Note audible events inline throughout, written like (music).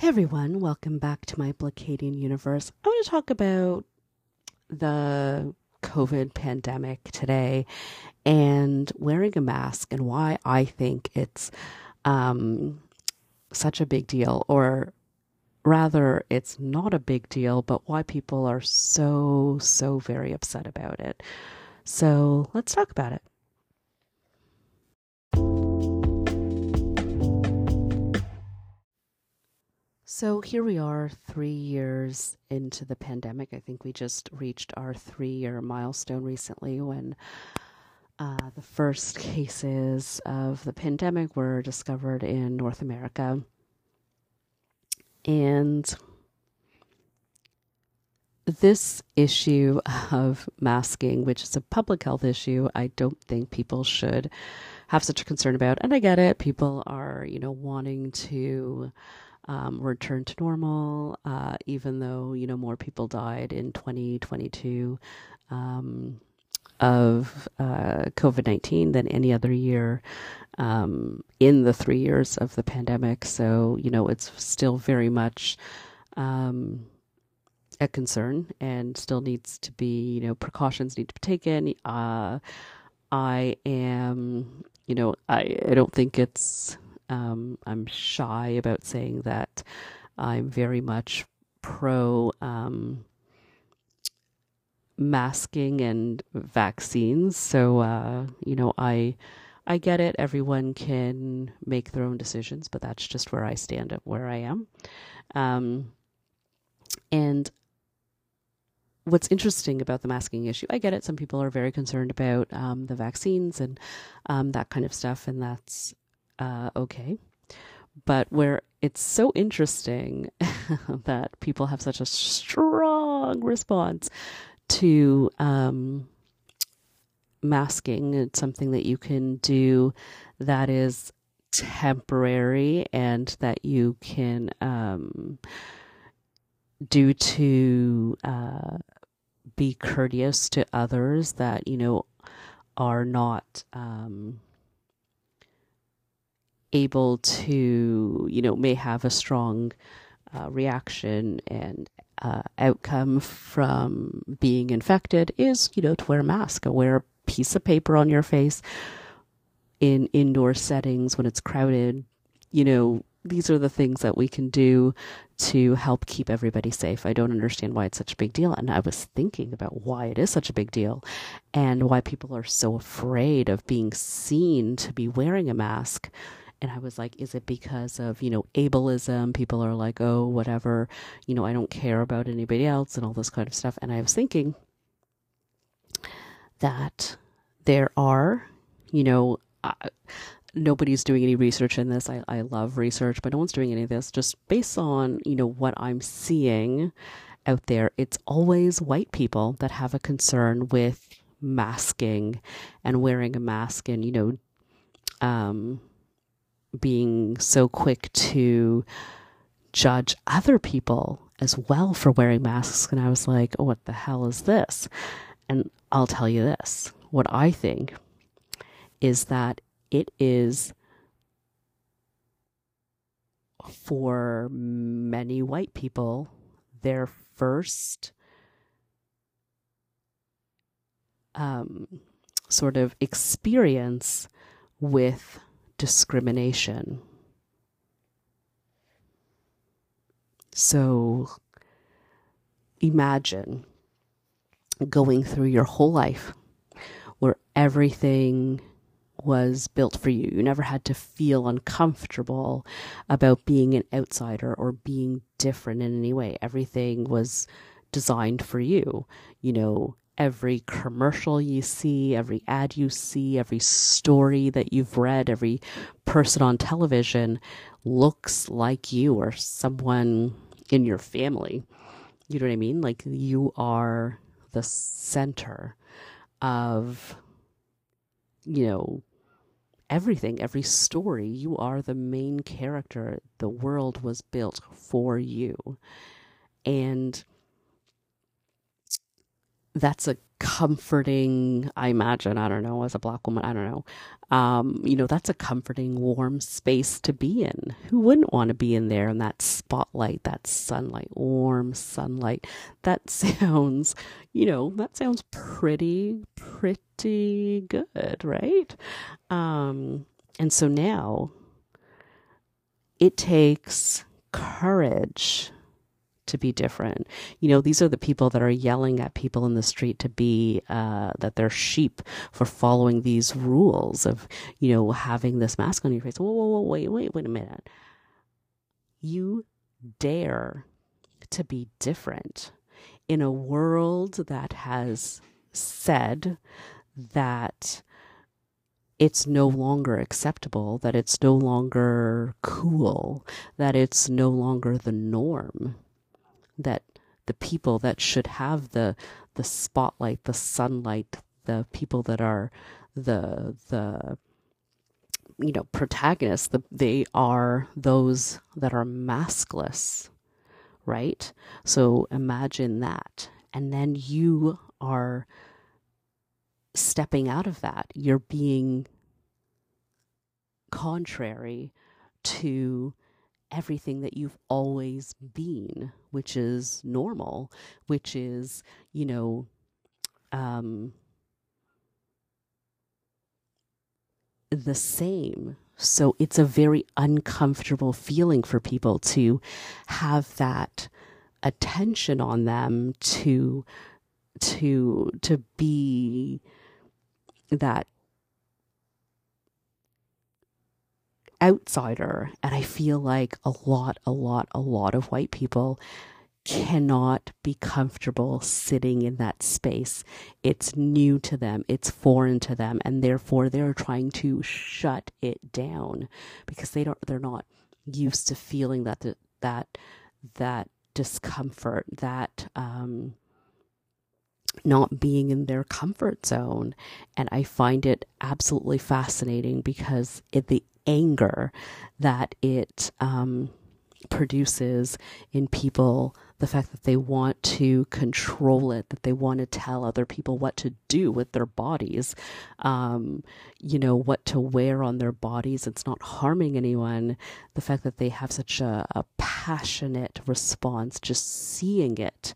Hey everyone, welcome back to my Blacadian universe. I want to talk about the COVID pandemic today and wearing a mask and why I think it's um, such a big deal, or rather, it's not a big deal, but why people are so, so very upset about it. So let's talk about it. So here we are, three years into the pandemic. I think we just reached our three year milestone recently when uh, the first cases of the pandemic were discovered in North America. And this issue of masking, which is a public health issue, I don't think people should have such a concern about. And I get it. People are, you know, wanting to um, return to normal, uh, even though you know more people died in 2022 um, of uh, COVID 19 than any other year um, in the three years of the pandemic. So you know it's still very much um, a concern and still needs to be you know precautions need to be taken. Uh, I am you know I I don't think it's um, I'm shy about saying that I'm very much pro um, masking and vaccines. So uh, you know, I I get it. Everyone can make their own decisions, but that's just where I stand at where I am. Um, and what's interesting about the masking issue, I get it. Some people are very concerned about um, the vaccines and um, that kind of stuff, and that's uh, okay. But where it's so interesting (laughs) that people have such a strong response to um, masking, it's something that you can do that is temporary and that you can um, do to uh, be courteous to others that, you know, are not. Um, able to, you know, may have a strong uh, reaction and uh, outcome from being infected is, you know, to wear a mask, or wear a piece of paper on your face in indoor settings when it's crowded. You know, these are the things that we can do to help keep everybody safe. I don't understand why it's such a big deal. And I was thinking about why it is such a big deal and why people are so afraid of being seen to be wearing a mask and I was like, is it because of, you know, ableism? People are like, oh, whatever, you know, I don't care about anybody else and all this kind of stuff. And I was thinking that there are, you know, nobody's doing any research in this. I, I love research, but no one's doing any of this. Just based on, you know, what I'm seeing out there, it's always white people that have a concern with masking and wearing a mask and, you know, um, being so quick to judge other people as well for wearing masks. And I was like, oh, what the hell is this? And I'll tell you this what I think is that it is for many white people their first um, sort of experience with discrimination. So imagine going through your whole life where everything was built for you. You never had to feel uncomfortable about being an outsider or being different in any way. Everything was designed for you. You know, every commercial you see, every ad you see, every story that you've read, every person on television looks like you or someone in your family. You know what I mean? Like you are the center of, you know, everything, every story. You are the main character. The world was built for you. And that's a comforting i imagine i don't know as a black woman i don't know um, you know that's a comforting warm space to be in. Who wouldn't want to be in there in that spotlight that sunlight warm sunlight? That (laughs) sounds you know that sounds pretty pretty good right? Um, and so now it takes courage to be different. You know, these are the people that are yelling at people in the street to be, uh, that they're sheep for following these rules of, you know, having this mask on your face. Whoa, whoa, whoa, wait, wait, wait a minute. You dare to be different in a world that has said that it's no longer acceptable, that it's no longer cool, that it's no longer the norm that the people that should have the the spotlight, the sunlight, the people that are the the you know protagonists, the, they are those that are maskless, right? So imagine that, and then you are stepping out of that. You're being contrary to everything that you've always been, which is normal, which is, you know, um, the same. So it's a very uncomfortable feeling for people to have that attention on them to to to be that outsider. And I feel like a lot, a lot, a lot of white people cannot be comfortable sitting in that space. It's new to them, it's foreign to them, and therefore they're trying to shut it down because they don't they're not used to feeling that that that discomfort, that um not being in their comfort zone. And I find it absolutely fascinating because it, the anger that it um, produces in people the fact that they want to control it, that they want to tell other people what to do with their bodies, um, you know, what to wear on their bodies. It's not harming anyone. The fact that they have such a, a passionate response, just seeing it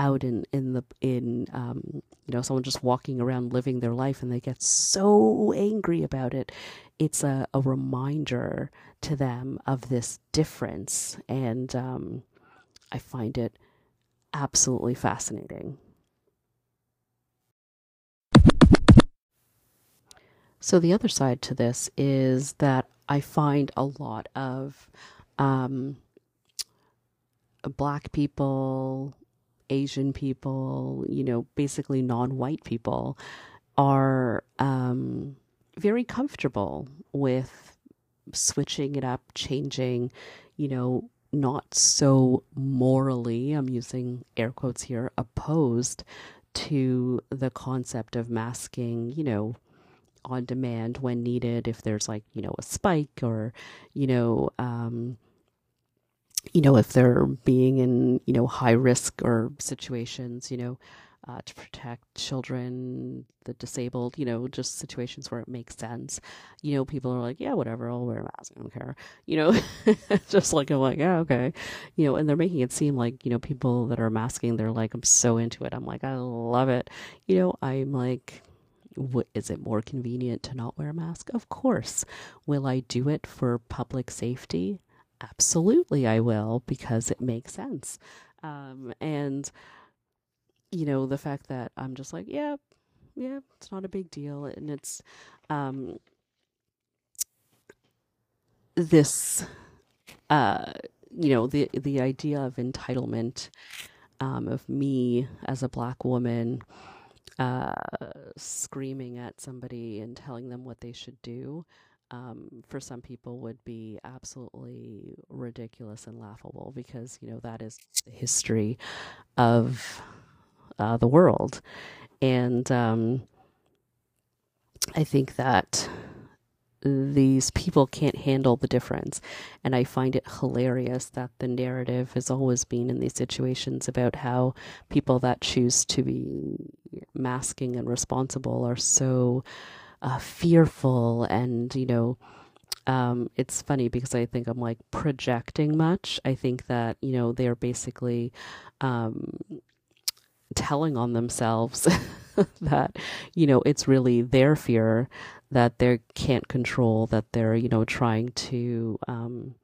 out in in the in um, you know someone just walking around living their life and they get so angry about it it's a, a reminder to them of this difference. And um, i find it absolutely fascinating. So the other side to this is that i find a lot of um, black people Asian people, you know, basically non white people, are um, very comfortable with switching it up, changing, you know, not so morally, I'm using air quotes here, opposed to the concept of masking, you know, on demand when needed. If there's like, you know, a spike or, you know, um, you know, if they're being in, you know, high risk or situations, you know, uh, to protect children, the disabled, you know, just situations where it makes sense. You know, people are like, yeah, whatever, I'll wear a mask, I don't care. You know, (laughs) just like, I'm like, yeah, okay. You know, and they're making it seem like, you know, people that are masking, they're like, I'm so into it. I'm like, I love it. You know, I'm like, what, is it more convenient to not wear a mask? Of course. Will I do it for public safety? Absolutely I will because it makes sense. Um, and, you know, the fact that I'm just like, yeah, yeah, it's not a big deal. And it's, um, this, uh, you know, the, the idea of entitlement, um, of me as a black woman, uh, screaming at somebody and telling them what they should do um, for some people would be absolutely ridiculous and laughable because you know that is the history of uh, the world, and um, I think that these people can't handle the difference. And I find it hilarious that the narrative has always been in these situations about how people that choose to be masking and responsible are so uh, fearful and, you know, um, it's funny because I think I'm like projecting much. I think that, you know, they're basically um, telling on themselves (laughs) that, you know, it's really their fear that they can't control, that they're, you know, trying to, um,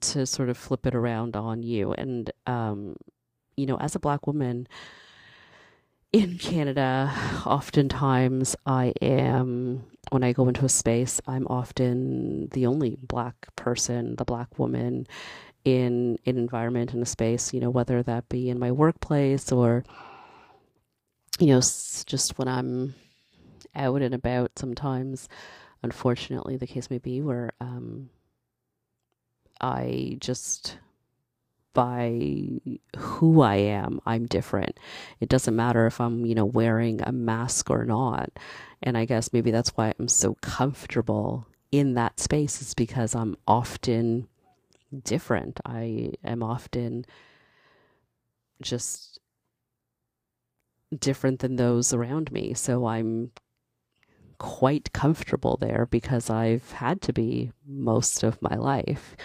to sort of flip it around on you. And, um, you know, as a black woman in Canada, oftentimes I am, when I go into a space, I'm often the only black person, the black woman in an environment in a space, you know, whether that be in my workplace or, you know, just when I'm out and about sometimes, unfortunately, the case may be where um, I just, by who I am, I'm different. It doesn't matter if I'm, you know, wearing a mask or not. And I guess maybe that's why I'm so comfortable in that space, is because I'm often different. I am often just different than those around me. So I'm quite comfortable there because I've had to be most of my life.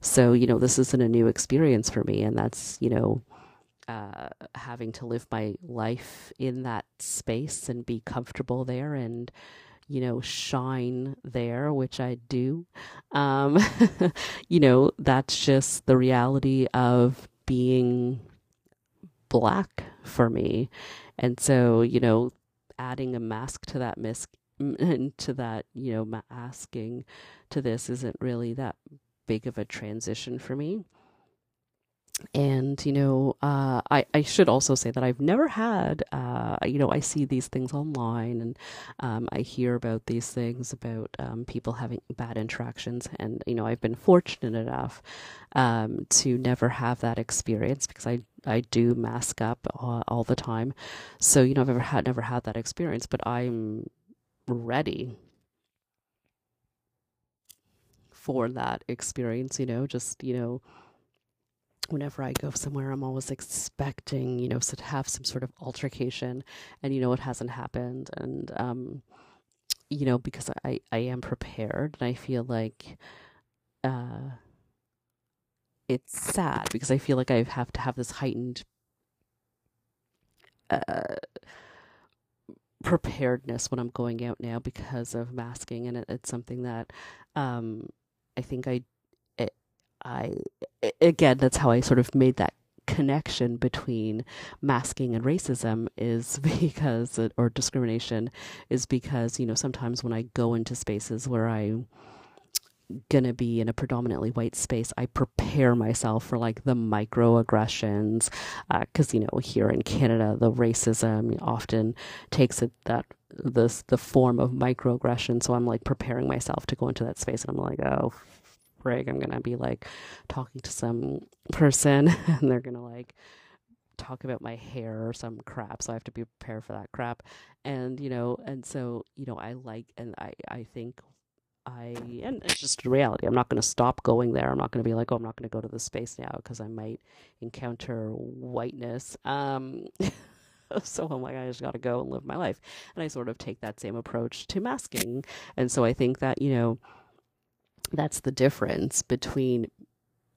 So, you know, this isn't a new experience for me. And that's, you know, uh, having to live my life in that space and be comfortable there and, you know, shine there, which I do. Um, (laughs) you know, that's just the reality of being black for me. And so, you know, adding a mask to that mis- (laughs) to that, you know, asking to this isn't really that big of a transition for me. And, you know, uh, I, I should also say that I've never had, uh, you know, I see these things online and um, I hear about these things about um, people having bad interactions. And, you know, I've been fortunate enough um, to never have that experience because I, I do mask up all, all the time. So, you know, I've ever had, never had that experience, but I'm ready for that experience, you know, just, you know, whenever I go somewhere, I'm always expecting, you know, to have some sort of altercation and, you know, it hasn't happened. And, um, you know, because I, I am prepared and I feel like, uh, it's sad because I feel like I have to have this heightened, uh, preparedness when I'm going out now because of masking, and it, it's something that um, I think I, it, I eh, again that's how I sort of made that connection between masking and racism is (laughs) because or discrimination is because you know sometimes when I go into spaces where I gonna be in a predominantly white space, I prepare myself for like the microaggressions, because uh, you know here in Canada the racism often takes it that this the form of microaggression. So I'm like preparing myself to go into that space, and I'm like, oh, frig, I'm gonna be like talking to some person, (laughs) and they're gonna like talk about my hair or some crap so i have to be prepared for that crap and you know and so you know i like and i i think I and it's just reality. I'm not going to stop going there. I'm not going to be like, oh, I'm not going to go to the space now because I might encounter whiteness. Um, (laughs) so I'm like, I just got to go and live my life. And I sort of take that same approach to masking. And so I think that you know, that's the difference between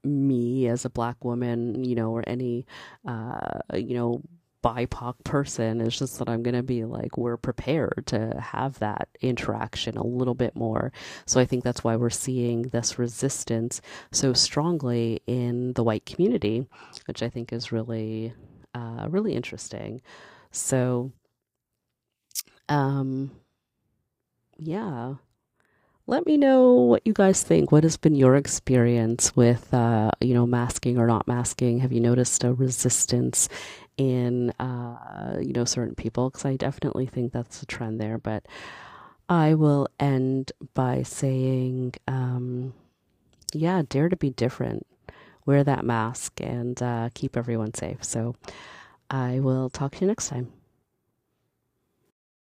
me as a black woman, you know, or any, uh, you know, BIPOC person. It's just that I'm going to be like, we're prepared to have that interaction a little bit more. So I think that's why we're seeing this resistance so strongly in the white community, which I think is really, uh, really interesting. So, um, yeah let me know what you guys think. What has been your experience with, uh, you know, masking or not masking? Have you noticed a resistance in uh, you know certain people because I definitely think that's a trend there. But I will end by saying, um, yeah, dare to be different. Wear that mask and uh, keep everyone safe. So I will talk to you next time.